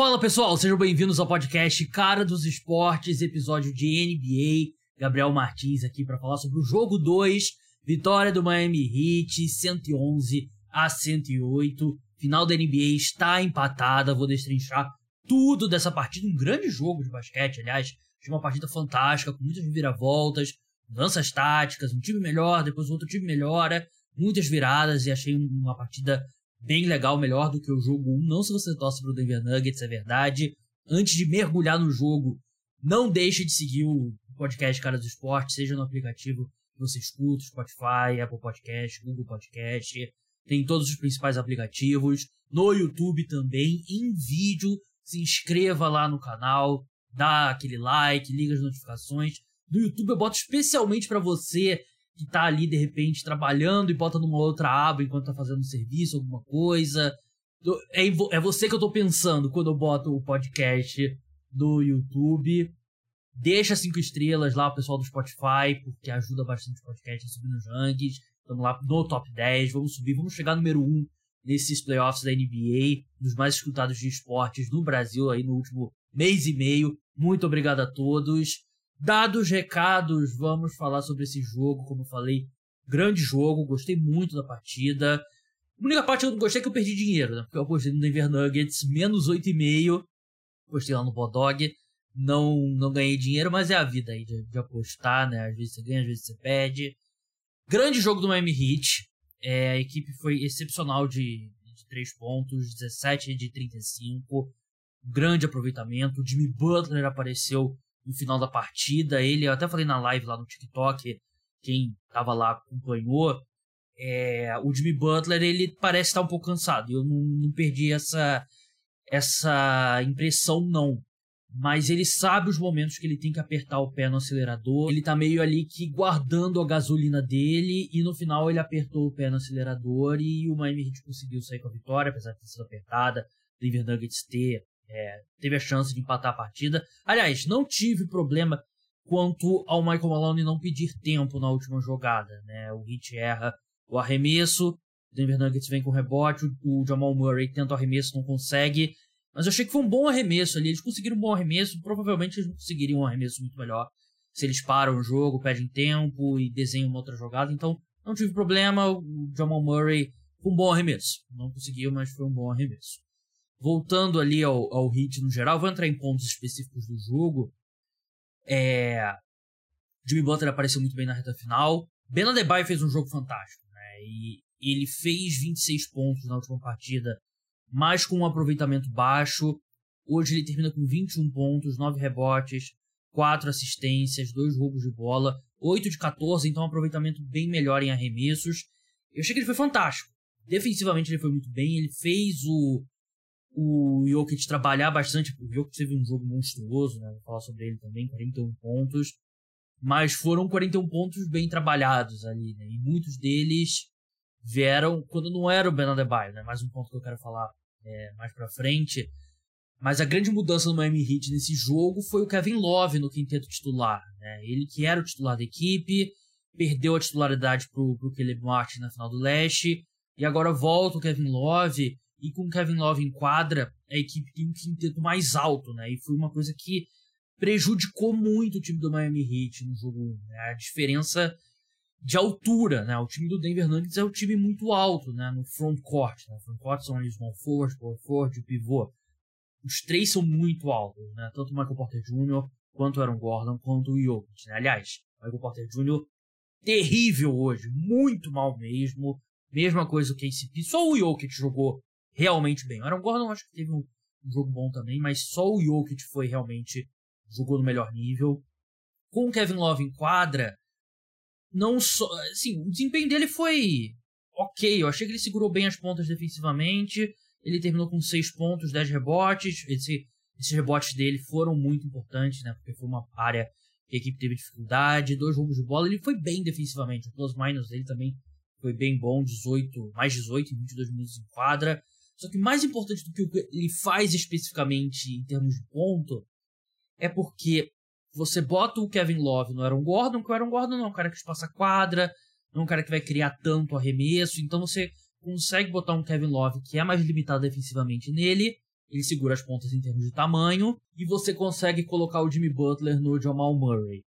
Fala pessoal, sejam bem-vindos ao podcast Cara dos Esportes, episódio de NBA. Gabriel Martins aqui para falar sobre o jogo 2, vitória do Miami Heat, 111 a 108. Final da NBA está empatada, vou destrinchar tudo dessa partida, um grande jogo de basquete, aliás, de uma partida fantástica, com muitas viravoltas, mudanças táticas, um time melhor, depois outro time melhora, muitas viradas e achei uma partida bem legal, melhor do que o jogo 1. Não se você torce pro Denver Nuggets, é verdade. Antes de mergulhar no jogo, não deixe de seguir o podcast Cara do Esporte, seja no aplicativo que você escuta, Spotify, Apple Podcast, Google Podcast. Tem todos os principais aplicativos. No YouTube também, em vídeo. Se inscreva lá no canal, dá aquele like, liga as notificações. No YouTube eu boto especialmente para você que tá ali de repente trabalhando e bota numa outra aba enquanto tá fazendo serviço, alguma coisa. É, é você que eu tô pensando quando eu boto o podcast do YouTube. Deixa cinco estrelas lá, pessoal do Spotify, porque ajuda bastante o podcast a subir nos rankings. Estamos lá no top 10, vamos subir, vamos chegar número 1 nesses playoffs da NBA, dos mais escutados de esportes no Brasil aí no último mês e meio. Muito obrigado a todos. Dados recados, vamos falar sobre esse jogo, como eu falei, grande jogo, gostei muito da partida. A única parte que eu não gostei é que eu perdi dinheiro, né? Porque eu apostei no Denver Nuggets, menos 8,5. Postei lá no Bodog. Não, não ganhei dinheiro, mas é a vida aí de, de, apostar, né? Às vezes você ganha, às vezes você perde. Grande jogo do Miami Heat. É, a equipe foi excepcional de, de 3 pontos, 17 de 35. Grande aproveitamento. Jimmy Butler apareceu no final da partida. Ele, eu até falei na live lá no TikTok, quem tava lá acompanhou. É, o Jimmy Butler, ele parece estar um pouco cansado. Eu não, não perdi essa, essa impressão, não. Mas ele sabe os momentos que ele tem que apertar o pé no acelerador. Ele tá meio ali que guardando a gasolina dele. E no final ele apertou o pé no acelerador. E o Miami Heat conseguiu sair com a vitória, apesar de ter sido apertada. Denver Nuggets ter é, teve a chance de empatar a partida. Aliás, não tive problema quanto ao Michael Malone não pedir tempo na última jogada. Né? O Hit erra o arremesso, o Denver Nuggets vem com rebote, o Jamal Murray tenta o arremesso, não consegue. Mas eu achei que foi um bom arremesso ali. Eles conseguiram um bom arremesso, provavelmente eles não conseguiriam um arremesso muito melhor se eles param o jogo, pedem tempo e desenham uma outra jogada. Então, não tive problema. O Jamal Murray um bom arremesso. Não conseguiu, mas foi um bom arremesso voltando ali ao, ao hit no geral, vou entrar em pontos específicos do jogo. É... Jimmy Butler apareceu muito bem na reta final. Ben Adebayo fez um jogo fantástico, né? E ele fez 26 pontos na última partida, mas com um aproveitamento baixo. Hoje ele termina com 21 pontos, 9 rebotes, 4 assistências, 2 roubos de bola, 8 de 14, então um aproveitamento bem melhor em arremessos. Eu achei que ele foi fantástico. Defensivamente ele foi muito bem, ele fez o, o Jokic trabalhar bastante. O Jokic teve um jogo monstruoso, né? Vou falar sobre ele também, 41 pontos. Mas foram 41 pontos bem trabalhados ali, né? E muitos deles vieram quando não era o Ben Adebayo, né? Mais um ponto que eu quero falar é, mais pra frente. Mas a grande mudança no Miami Heat nesse jogo foi o Kevin Love no quinteto titular, né? Ele que era o titular da equipe, perdeu a titularidade pro, pro Caleb Martin na final do Leste, e agora volta o Kevin Love e com Kevin Love em quadra, a equipe tem um quinteto mais alto, né? E foi uma coisa que prejudicou muito o time do Miami Heat no jogo 1, né? A diferença de altura, né? O time do Denver Nuggets é um time muito alto, né? No front court, né? front court são ali small forward, power forward pivô. Os três são muito altos, né? Tanto o Michael Porter Jr., quanto o Aaron Gordon, quanto o Jokic, né? Aliás, o Michael Porter Jr. terrível hoje, muito mal mesmo. Mesma coisa que o KCP, só o Jokic jogou realmente bem. O Aaron Gordon acho que teve um, jogo bom também, mas só o Jokic foi realmente jogou no melhor nível. Com o Kevin Love em quadra, não só, assim, o desempenho dele foi ok. Eu achei que ele segurou bem as pontas defensivamente. Ele terminou com 6 pontos, 10 rebotes. Esse, esses rebotes dele foram muito importantes, né? Porque foi uma área que a equipe teve dificuldade. Dois roubos de bola. Ele foi bem defensivamente. O plus minus dele também foi bem bom. 18, mais 18 em 22 minutos em quadra. Só que mais importante do que o que ele faz especificamente em termos de ponto é porque você bota o Kevin Love no Aaron Gordon, que o Aaron Gordon não é um cara que passa quadra, não é um cara que vai criar tanto arremesso, então você consegue botar um Kevin Love que é mais limitado defensivamente nele, ele segura as pontas em termos de tamanho, e você consegue colocar o Jimmy Butler no Jamal Murray.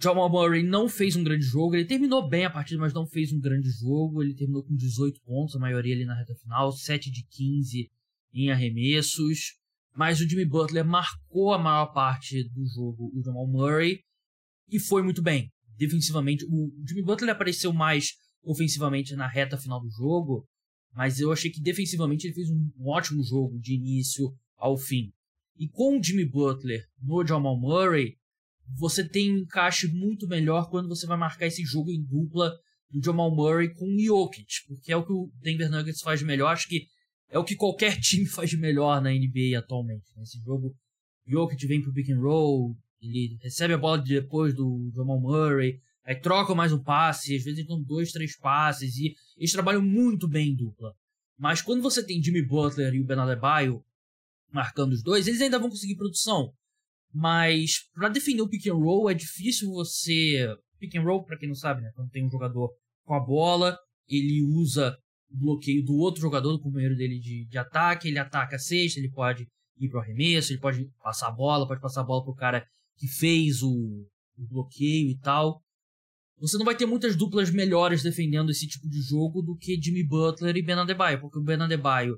Jamal Murray não fez um grande jogo, ele terminou bem a partida, mas não fez um grande jogo. Ele terminou com 18 pontos, a maioria ali na reta final, 7 de 15 em arremessos. Mas o Jimmy Butler marcou a maior parte do jogo, o Jamal Murray, e foi muito bem. Defensivamente, o Jimmy Butler apareceu mais ofensivamente na reta final do jogo, mas eu achei que defensivamente ele fez um ótimo jogo de início ao fim. E com o Jimmy Butler no Jamal Murray, você tem um encaixe muito melhor quando você vai marcar esse jogo em dupla do Jamal Murray com o Jokic, porque é o que o Denver Nuggets faz de melhor. Acho que é o que qualquer time faz de melhor na NBA atualmente. Nesse né? jogo, Jokic vem pro pick and roll, ele recebe a bola depois do Jamal Murray, aí troca mais um passe, às vezes dão dois, três passes, e eles trabalham muito bem em dupla. Mas quando você tem Jimmy Butler e o Ben Adebayo marcando os dois, eles ainda vão conseguir produção. Mas para definir o pick and roll é difícil você. Pick and roll, para quem não sabe, né? Quando tem um jogador com a bola, ele usa o bloqueio do outro jogador, do companheiro dele de, de ataque, ele ataca a cesta, ele pode ir pro arremesso, ele pode passar a bola, pode passar a bola pro cara que fez o, o bloqueio e tal. Você não vai ter muitas duplas melhores defendendo esse tipo de jogo do que Jimmy Butler e Ben Adebayo, porque o Ben Adebayo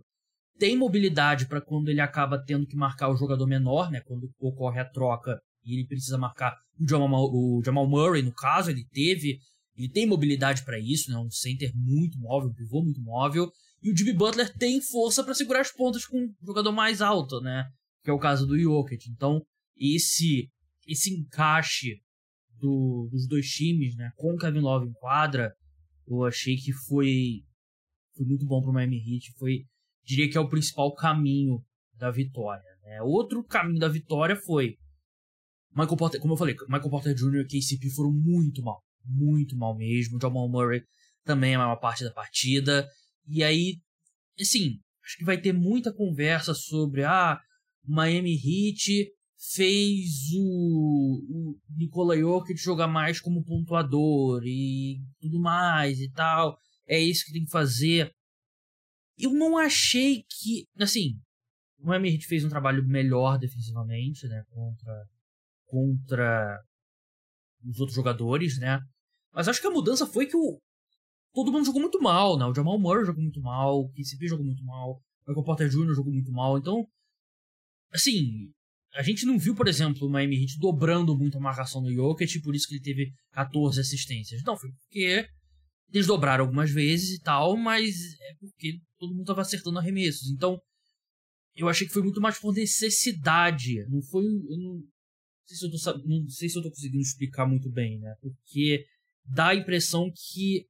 tem mobilidade para quando ele acaba tendo que marcar o jogador menor, né? Quando ocorre a troca e ele precisa marcar o Jamal, o Jamal Murray, no caso, ele teve. Ele tem mobilidade para isso, né? Um center muito móvel, um pivô muito móvel. E o Jimmy Butler tem força para segurar as pontas com um jogador mais alto, né? Que é o caso do Jokic. Então, esse esse encaixe do, dos dois times, né? Com o Kevin Love em quadra, eu achei que foi, foi muito bom para o Miami Heat. Foi diria que é o principal caminho da vitória. Né? Outro caminho da vitória foi Michael Porter, como eu falei, Michael Porter Jr. e KCP foram muito mal, muito mal mesmo. Jamal Murray também é a maior parte da partida. E aí, assim, acho que vai ter muita conversa sobre ah, Miami Heat fez o, o Nikola Jokic jogar mais como pontuador e tudo mais e tal. É isso que tem que fazer eu não achei que. Assim, o Miami Heat fez um trabalho melhor defensivamente, né? Contra, contra os outros jogadores, né? Mas acho que a mudança foi que o. Todo mundo jogou muito mal, né? O Jamal Murray jogou muito mal, o KCP jogou muito mal, o Michael Porter Jr. jogou muito mal. Então, assim, a gente não viu, por exemplo, o Miami Heat dobrando muito a marcação do Jokic, por isso que ele teve 14 assistências. Não, foi porque eles dobraram algumas vezes e tal, mas é porque todo mundo estava acertando arremessos. Então, eu achei que foi muito mais por necessidade. Não foi. Não, sei se eu tô, não sei se eu tô conseguindo explicar muito bem, né? Porque dá a impressão que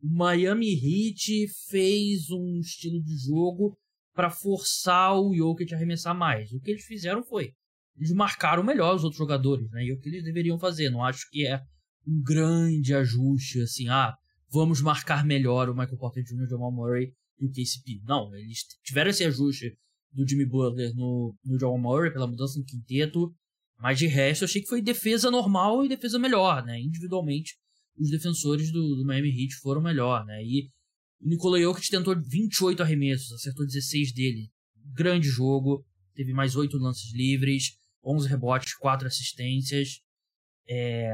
Miami Heat fez um estilo de jogo para forçar o Jokic a arremessar mais. O que eles fizeram foi. Eles marcaram melhor os outros jogadores, né? E é o que eles deveriam fazer. Não acho que é um grande ajuste, assim, ah, vamos marcar melhor o Michael Porter Jr., Jamal Murray e o KCP. Não, eles tiveram esse ajuste do Jimmy Butler no, no Jamal Murray pela mudança no quinteto, mas de resto eu achei que foi defesa normal e defesa melhor, né? Individualmente, os defensores do, do Miami Heat foram melhor, né? E o Nikola Jokic tentou 28 arremessos, acertou 16 dele. Grande jogo, teve mais 8 lances livres, 11 rebotes, 4 assistências. É,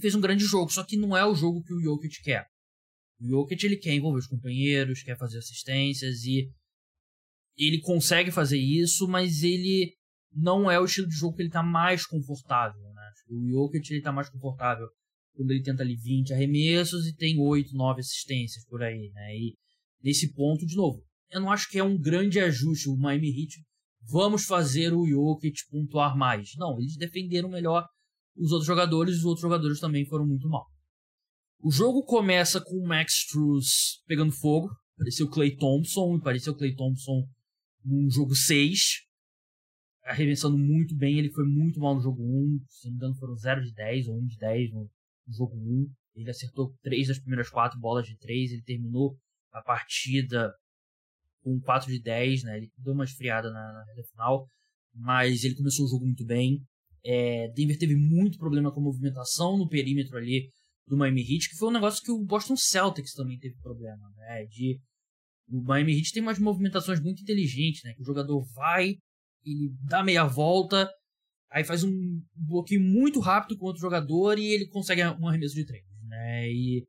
fez um grande jogo, só que não é o jogo que o Jokic quer. O Jokic ele quer envolver os companheiros, quer fazer assistências e ele consegue fazer isso, mas ele não é o estilo de jogo que ele está mais confortável, né? O Jokic ele tá mais confortável quando ele tenta ali 20 arremessos e tem 8, 9 assistências por aí, né? E nesse ponto, de novo, eu não acho que é um grande ajuste o Miami Heat. Vamos fazer o Jokic pontuar mais. Não, eles defenderam melhor os outros jogadores, os outros jogadores também foram muito mal. O jogo começa com o Max Struz pegando fogo, pareceu o Clay Thompson, e pareceu o Clay Thompson num jogo 6, arremessando muito bem, ele foi muito mal no jogo 1, se não me engano foram 0 de 10 ou 1 de 10 no, no jogo 1, ele acertou 3 das primeiras 4 bolas de 3, ele terminou a partida com 4 de 10, né, ele deu uma esfriada na, na reta final, mas ele começou o jogo muito bem, é, Denver teve muito problema com movimentação no perímetro ali do Miami Heat, que foi um negócio que o Boston Celtics também teve problema, né? De O Miami Heat tem umas movimentações muito inteligentes, né? Que o jogador vai, ele dá meia volta, aí faz um bloqueio muito rápido com outro jogador e ele consegue um arremesso de três, né? E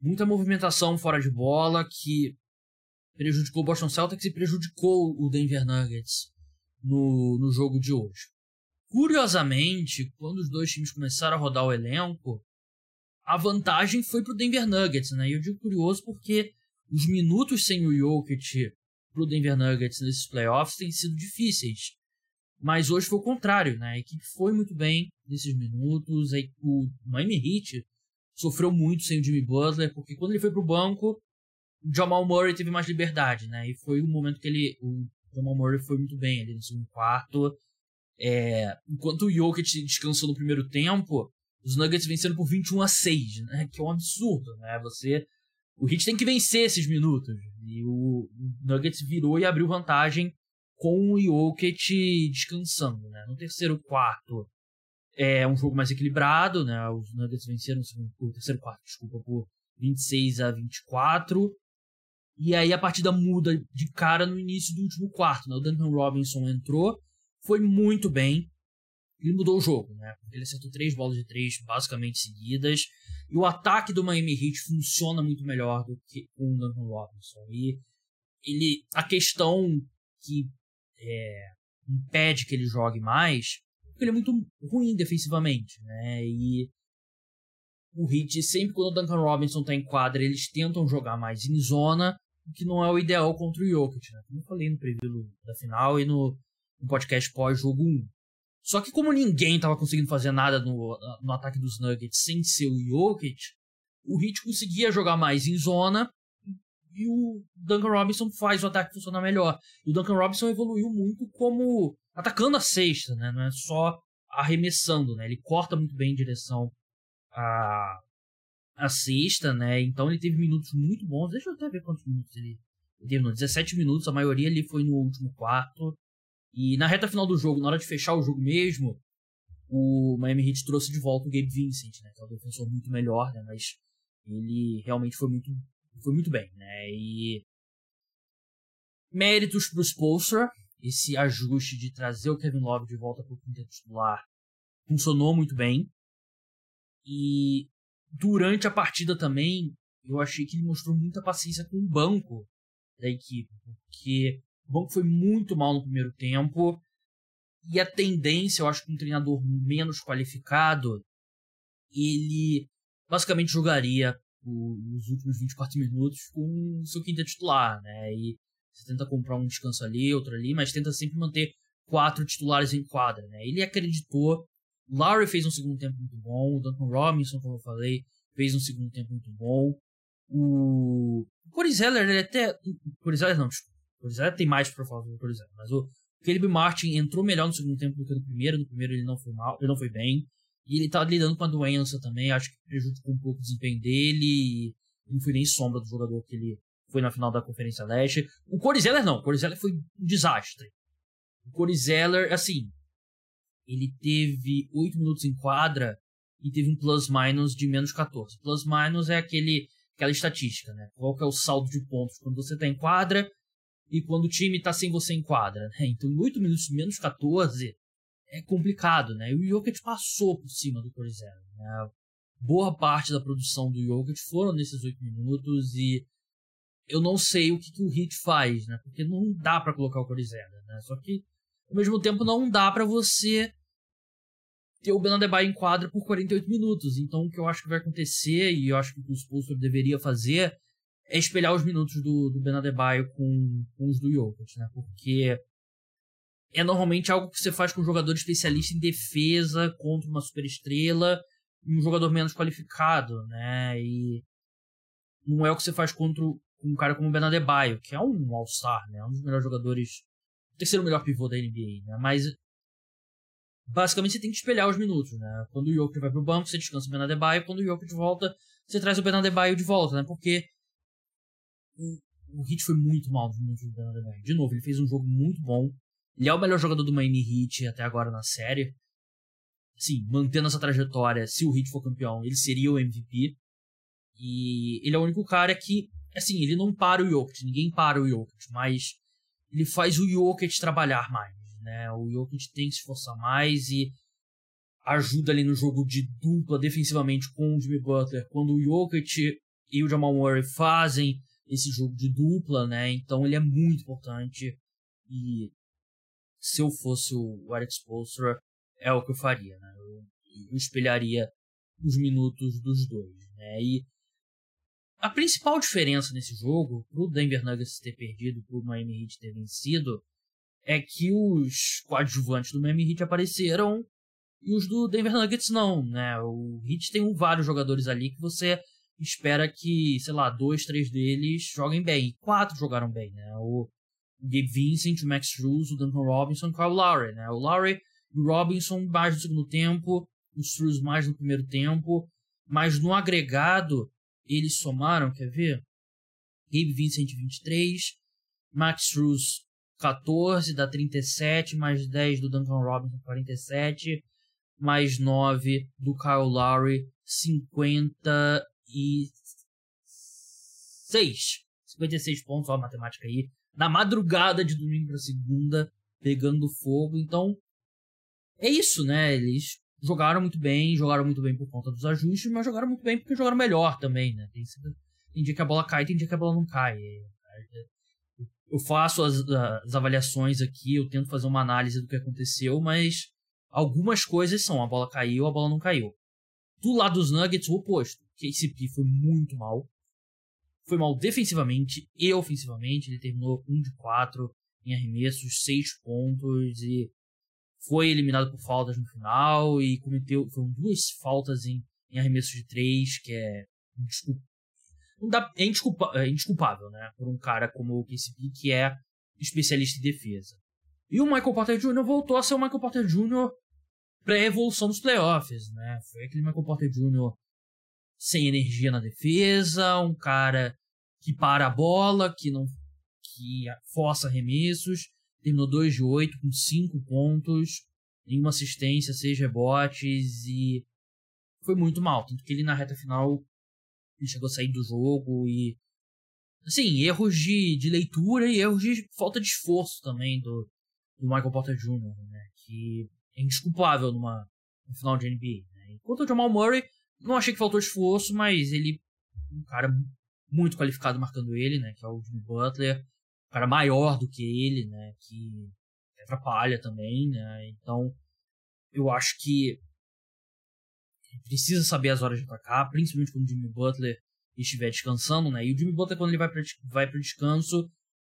muita movimentação fora de bola que prejudicou o Boston Celtics e prejudicou o Denver Nuggets no, no jogo de hoje. Curiosamente, quando os dois times começaram a rodar o elenco, a vantagem foi pro Denver Nuggets, né? E eu digo curioso porque os minutos sem o Jokic pro Denver Nuggets nesses playoffs têm sido difíceis. Mas hoje foi o contrário, né? A equipe foi muito bem nesses minutos. O Miami Heat sofreu muito sem o Jimmy Butler, porque quando ele foi pro banco, o Jamal Murray teve mais liberdade, né? E foi um momento que ele. O Jamal Murray foi muito bem ali no segundo quarto. É, enquanto o Jokic descansou no primeiro tempo, os Nuggets vencendo por 21 a 6, né? Que é um absurdo, né? Você o Heat tem que vencer esses minutos. E o Nuggets virou e abriu vantagem com o Jokic descansando, né? No terceiro quarto é um jogo mais equilibrado, né? Os Nuggets venceram o terceiro quarto, desculpa, por 26 a 24. E aí a partida muda de cara no início do último quarto, né? O Duncan Robinson entrou, foi muito bem, ele mudou o jogo, né? Ele acertou três bolas de três basicamente seguidas. E o ataque do Miami Heat funciona muito melhor do que com o Duncan Robinson. E ele, a questão que é, impede que ele jogue mais, porque ele é muito ruim defensivamente, né? E o Heat, sempre quando o Duncan Robinson tá em quadra, eles tentam jogar mais em zona, o que não é o ideal contra o Jokic, né? Como eu falei no preview da final e no, no podcast pós-jogo 1. Só que como ninguém tava conseguindo fazer nada no, no ataque dos Nuggets sem ser o Jokic, o Heat conseguia jogar mais em zona e o Duncan Robinson faz o ataque funcionar melhor. E o Duncan Robinson evoluiu muito como atacando a cesta, né? Não é só arremessando, né? Ele corta muito bem em direção à, à cesta, né? Então ele teve minutos muito bons. Deixa eu até ver quantos minutos ele, ele teve. 17 minutos, a maioria ali foi no último quarto. E na reta final do jogo, na hora de fechar o jogo mesmo, o Miami Heat trouxe de volta o Gabe Vincent, né? Que é um defensor muito melhor, né? Mas ele realmente foi muito, foi muito bem, né? E méritos para o Spolstra, esse ajuste de trazer o Kevin Love de volta para o quinteto titular funcionou muito bem. E durante a partida também, eu achei que ele mostrou muita paciência com o banco da equipe, porque o banco foi muito mal no primeiro tempo. E a tendência, eu acho que um treinador menos qualificado, ele basicamente jogaria os últimos 24 minutos com o seu quinta titular, né? E você tenta comprar um descanso ali, outro ali, mas tenta sempre manter quatro titulares em quadra, né? Ele acreditou. Lowry fez um segundo tempo muito bom. O Duncan Robinson, como eu falei, fez um segundo tempo muito bom. O Corey Zeller, ele até... Corey Zeller não, desculpa. Corizella tem mais para falar sobre o Corizella, mas o Caleb Martin entrou melhor no segundo tempo do que no primeiro. No primeiro ele não foi mal, ele não foi bem. E ele tá lidando com a doença também, acho que prejudicou um pouco o desempenho dele. não foi nem sombra do jogador que ele foi na final da Conferência Leste. O Corey Zeller não, o Corey Zeller foi um desastre. O Corey Zeller, assim, ele teve 8 minutos em quadra e teve um plus-minus de menos 14. Plus-minus é aquele, aquela estatística, né? Qual que é o saldo de pontos quando você tá em quadra e quando o time tá sem você em quadra, né? Então, em 8 minutos menos 14 é complicado, né? E o Jokic passou por cima do Corizella, né? Boa parte da produção do Jokic foram nesses 8 minutos e eu não sei o que, que o Heat faz, né? Porque não dá para colocar o Corizella, né? Só que, ao mesmo tempo, não dá para você ter o Benadebaio em quadra por 48 minutos. Então, o que eu acho que vai acontecer, e eu acho que o Spolster deveria fazer, é espelhar os minutos do, do Ben Adebayo com, com os do Jokic, né? Porque é normalmente algo que você faz com um jogador especialista em defesa contra uma superestrela e um jogador menos qualificado, né? E não é o que você faz contra um cara como o Ben Adebayo, que é um All-Star, né? Um dos melhores jogadores, o terceiro melhor pivô da NBA, né? Mas basicamente você tem que espelhar os minutos, né? Quando o Jokic vai pro banco, você descansa o Ben Adebayo, quando o Jokic volta, você traz o Ben Adebayo de volta, né? Porque o, o Heat foi muito mal nos minutos do Adebayo. De novo, ele fez um jogo muito bom. Ele é o melhor jogador do Miami Heat até agora na série. Sim, mantendo essa trajetória, se o Heat for campeão, ele seria o MVP. E ele é o único cara que Assim, ele não para o Jokic, ninguém para o Jokic, mas ele faz o Jokic trabalhar mais, né? O Jokic tem que se esforçar mais e ajuda ali no jogo de dupla defensivamente com o Jimmy Butler. Quando o Jokic e o Jamal Murray fazem esse jogo de dupla, né? Então ele é muito importante e se eu fosse o Eric Spoelstra, é o que eu faria, né? Eu, eu espelharia os minutos dos dois, né? E a principal diferença nesse jogo, pro Denver Nuggets ter perdido, pro Miami Heat ter vencido, é que os coadjuvantes do Miami Heat apareceram e os do Denver Nuggets não, né? O Heat tem vários jogadores ali que você espera que, sei lá, dois, três deles joguem bem. E quatro jogaram bem, né? O Gabe Vincent, o Max Struz, o Duncan Robinson e o Kyle Lowry, né? O Lowry e o Robinson mais no segundo tempo, o Struz mais no primeiro tempo, mas no agregado eles somaram, quer ver? Gabe Vincent 23, Max Struz 14, dá 37, mais 10 do Duncan Robinson 47, mais 9 do Kyle Lowry 56. 56 pontos, ó a matemática aí. Na madrugada de domingo para segunda, pegando fogo. Então, é isso, né? Eles jogaram muito bem, jogaram muito bem por conta dos ajustes, mas jogaram muito bem porque jogaram melhor também, né? Tem, tem dia que a bola cai, tem dia que a bola não cai. Eu faço as, as avaliações aqui, eu tento fazer uma análise do que aconteceu, mas algumas coisas são a bola caiu, a bola não caiu. Do lado dos Nuggets, o oposto. KCP foi muito mal. Foi mal defensivamente e ofensivamente. Ele terminou 1 de 4 em arremessos, 6 pontos e foi eliminado por faltas no final e cometeu foram duas faltas em, em arremessos de 3, que é não dá, é, é indesculpável, né? Por um cara como o KCP, que é especialista em defesa. E o Michael Porter Jr. voltou a ser o Michael Porter Jr. pré-evolução dos playoffs, né? Foi aquele Michael Porter Jr. sem energia na defesa, um cara que para a bola, que não que força arremessos, terminou 2 de 8 com 5 pontos, nenhuma assistência, 6 rebotes e foi muito mal, tanto que ele na reta final ele chegou a sair do jogo e assim, erros de, de leitura e erros de falta de esforço também do, do Michael Porter Jr., né? Que é indesculpável numa, no final de NBA. Né? Enquanto o Jamal Murray, não achei que faltou esforço, mas ele um cara muito qualificado marcando ele, né? Que é o Jimmy Butler, um cara maior do que ele, né? Que atrapalha também, né? Então, eu acho que precisa saber as horas de atacar, principalmente quando o Jimmy Butler estiver descansando, né? E o Jimmy Butler, quando ele vai para vai descanso,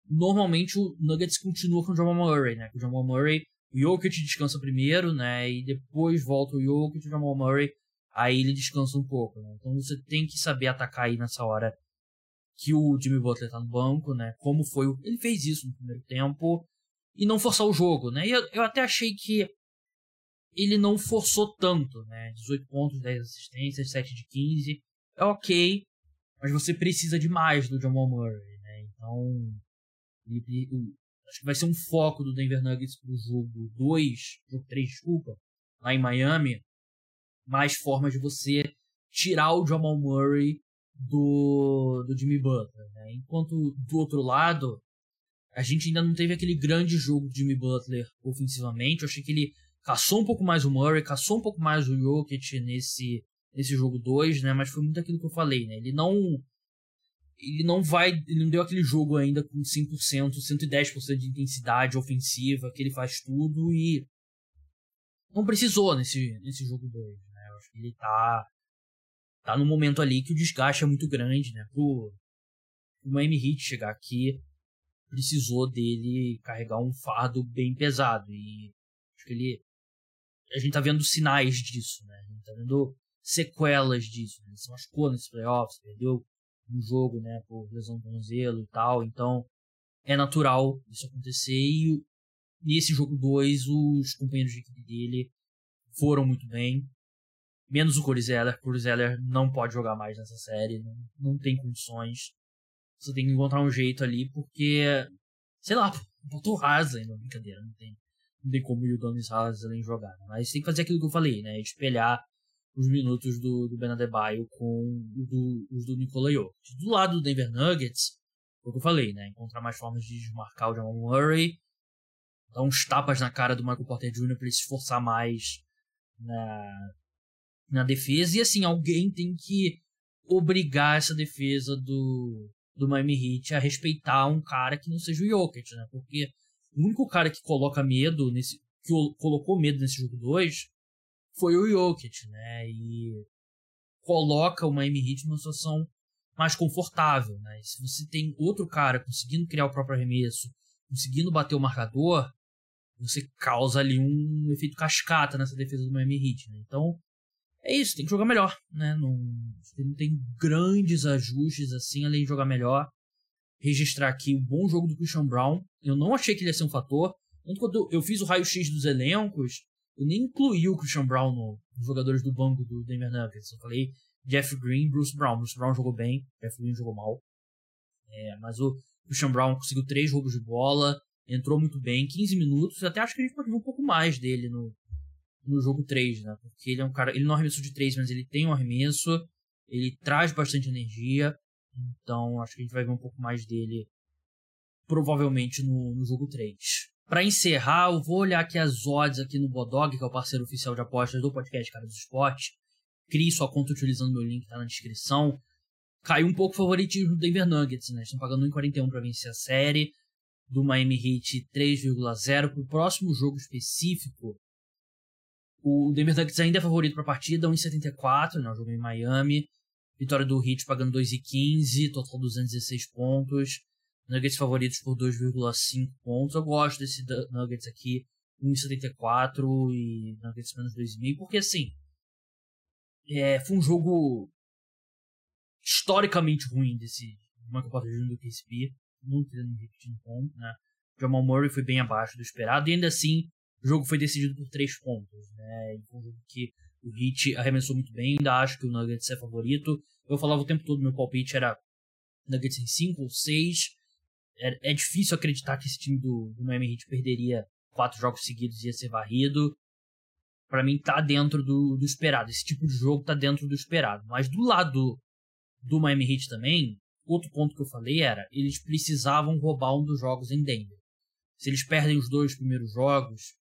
normalmente o Nuggets continua com o Jamal Murray, né? Com o Jamal Murray, o Jokic descansa primeiro, né? E depois volta o Jokic e o Jamal Murray, aí ele descansa um pouco, né? Então você tem que saber atacar aí nessa hora que o Jimmy Butler tá no banco, né? Como foi o... Ele fez isso no primeiro tempo e não forçar o jogo, né? E eu, eu até achei que ele não forçou tanto, né? 18 pontos, 10 assistências, 7 de 15. É ok, mas você precisa de mais do Jamal Murray, né? Então, ele, acho que vai ser um foco do Denver Nuggets pro jogo 2, jogo 3, desculpa, lá em Miami, mais formas de você tirar o Jamal Murray do, do Jimmy Butler, né? Enquanto do outro lado, a gente ainda não teve aquele grande jogo de Jimmy Butler ofensivamente. Eu achei que ele caçou um pouco mais o Murray, caçou um pouco mais o Jokic nesse, nesse jogo 2, né? Mas foi muito aquilo que eu falei, né? Ele não ele não vai, ele não deu aquele jogo ainda com 100%, 110% de intensidade ofensiva, que ele faz tudo e não precisou nesse nesse jogo 2, né? Eu acho que ele tá tá num momento ali que o desgaste é muito grande, né? Pro, pro Miami Heat chegar aqui, precisou dele carregar um fardo bem pesado e acho que ele a gente tá vendo sinais disso, né? A gente tá vendo sequelas disso. Né? Ele se machucou nesses playoffs, perdeu um jogo, né, por lesão do tornozelo e tal. Então, é natural isso acontecer. E nesse jogo 2, os companheiros de equipe dele foram muito bem. Menos o Corey Zeller. Corey Zeller não pode jogar mais nessa série. Não, não tem condições. Você tem que encontrar um jeito ali, porque, sei lá, botou rasa ainda, brincadeira, não tem não tem como o Udonis Haslem jogar. Né? Mas tem que fazer aquilo que eu falei, né? Espelhar os minutos do, do Ben Adebayo com do, os do Nikola Jokic. Do lado do Denver Nuggets, foi o que eu falei, né? Encontrar mais formas de desmarcar o Jamal Murray, dar uns tapas na cara do Michael Porter Jr. para ele se esforçar mais na, na defesa. E assim, alguém tem que obrigar essa defesa do, do Miami Heat a respeitar um cara que não seja o Jokic, né? Porque o único cara que coloca medo nesse. que colocou medo nesse jogo 2 foi o Jokic, né? E coloca o Miami Heat numa situação mais confortável, né? E se você tem outro cara conseguindo criar o próprio arremesso, conseguindo bater o marcador, você causa ali um efeito cascata nessa defesa do Miami Heat, né? Então, é isso, tem que jogar melhor, né? Não, não tem grandes ajustes assim, além de jogar melhor. Registrar aqui o um bom jogo do Christian Brown. Eu não achei que ele ia ser um fator. Tanto quando eu fiz o raio-x dos elencos, eu nem incluí o Christian Brown no, nos jogadores do banco do Denver Nuggets. Eu falei Jeff Green, Bruce Brown. Bruce Brown jogou bem, Jeff Green jogou mal. É, mas o Christian Brown conseguiu três roubos de bola, entrou muito bem, 15 minutos. Até acho que a gente pode ver um pouco mais dele no, no jogo 3, né? Porque ele é um cara. Ele não arremessou de 3, mas ele tem um arremesso. Ele traz bastante energia. Então acho que a gente vai ver um pouco mais dele. Provavelmente no, no jogo 3. Para encerrar, eu vou olhar aqui as odds aqui no Bodog, que é o parceiro oficial de apostas do podcast Cara dos Esportes. Crie sua conta utilizando meu link, tá na descrição. Caiu um pouco o favoritismo do Denver Nuggets, né? Estão pagando 1,41 para vencer a série. Do Miami Heat 3,0. Para o próximo jogo específico, o Denver Nuggets ainda é favorito para a partida, 1,74, né? O jogo em Miami. Vitória do Heat pagando 2,15, total 216 pontos. Nuggets favoritos por 2,5 pontos. Eu gosto desse Nuggets aqui, 1,74 e Nuggets menos 2,5, porque assim, é, foi um jogo historicamente ruim desse Michael Porter Jr. do KCP. Tendo repetindo ponto, né? Jamal Murray foi bem abaixo do esperado e ainda assim o jogo foi decidido por três pontos, né? Foi um jogo que o Heat arremessou muito bem, ainda acho que o Nuggets é favorito. Eu falava o tempo todo, meu palpite era Nuggets em 5 ou 6. É, é, difícil acreditar que esse time do, do Miami Heat perderia quatro jogos seguidos e ia ser varrido. Para mim tá dentro do, do esperado. Esse tipo de jogo tá dentro do esperado. Mas do lado do Miami Heat também, outro ponto que eu falei era, eles precisavam roubar um dos jogos em Denver. Se eles perdem os dois primeiros jogos,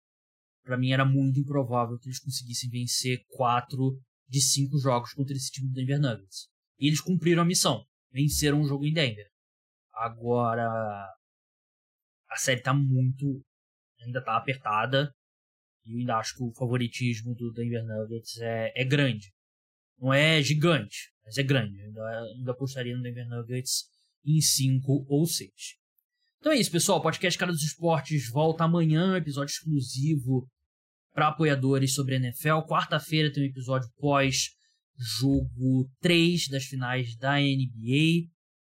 para mim era muito improvável que eles conseguissem vencer quatro de cinco jogos contra esse time do Denver Nuggets. E eles cumpriram a missão, venceram o jogo em Denver. Agora a série tá muito ainda tá apertada e eu ainda acho que o favoritismo do Denver Nuggets é, é grande. Não é gigante, mas é grande. Eu ainda, ainda apostaria no Denver Nuggets em 5 ou 6. Então é isso, pessoal. O podcast Cara dos Esportes volta amanhã, episódio exclusivo para apoiadores sobre NFL. Quarta-feira tem um episódio pós jogo 3 das finais da NBA.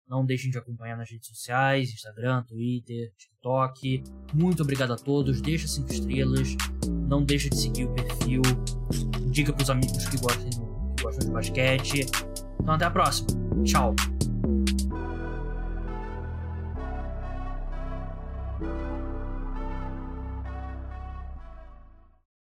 Não deixem de acompanhar nas redes sociais, Instagram, Twitter, TikTok. Muito obrigado a todos. Deixa 5 estrelas. Não deixa de seguir o perfil. Diga pros amigos que gostam, que gostam de basquete. Então até a próxima. Tchau.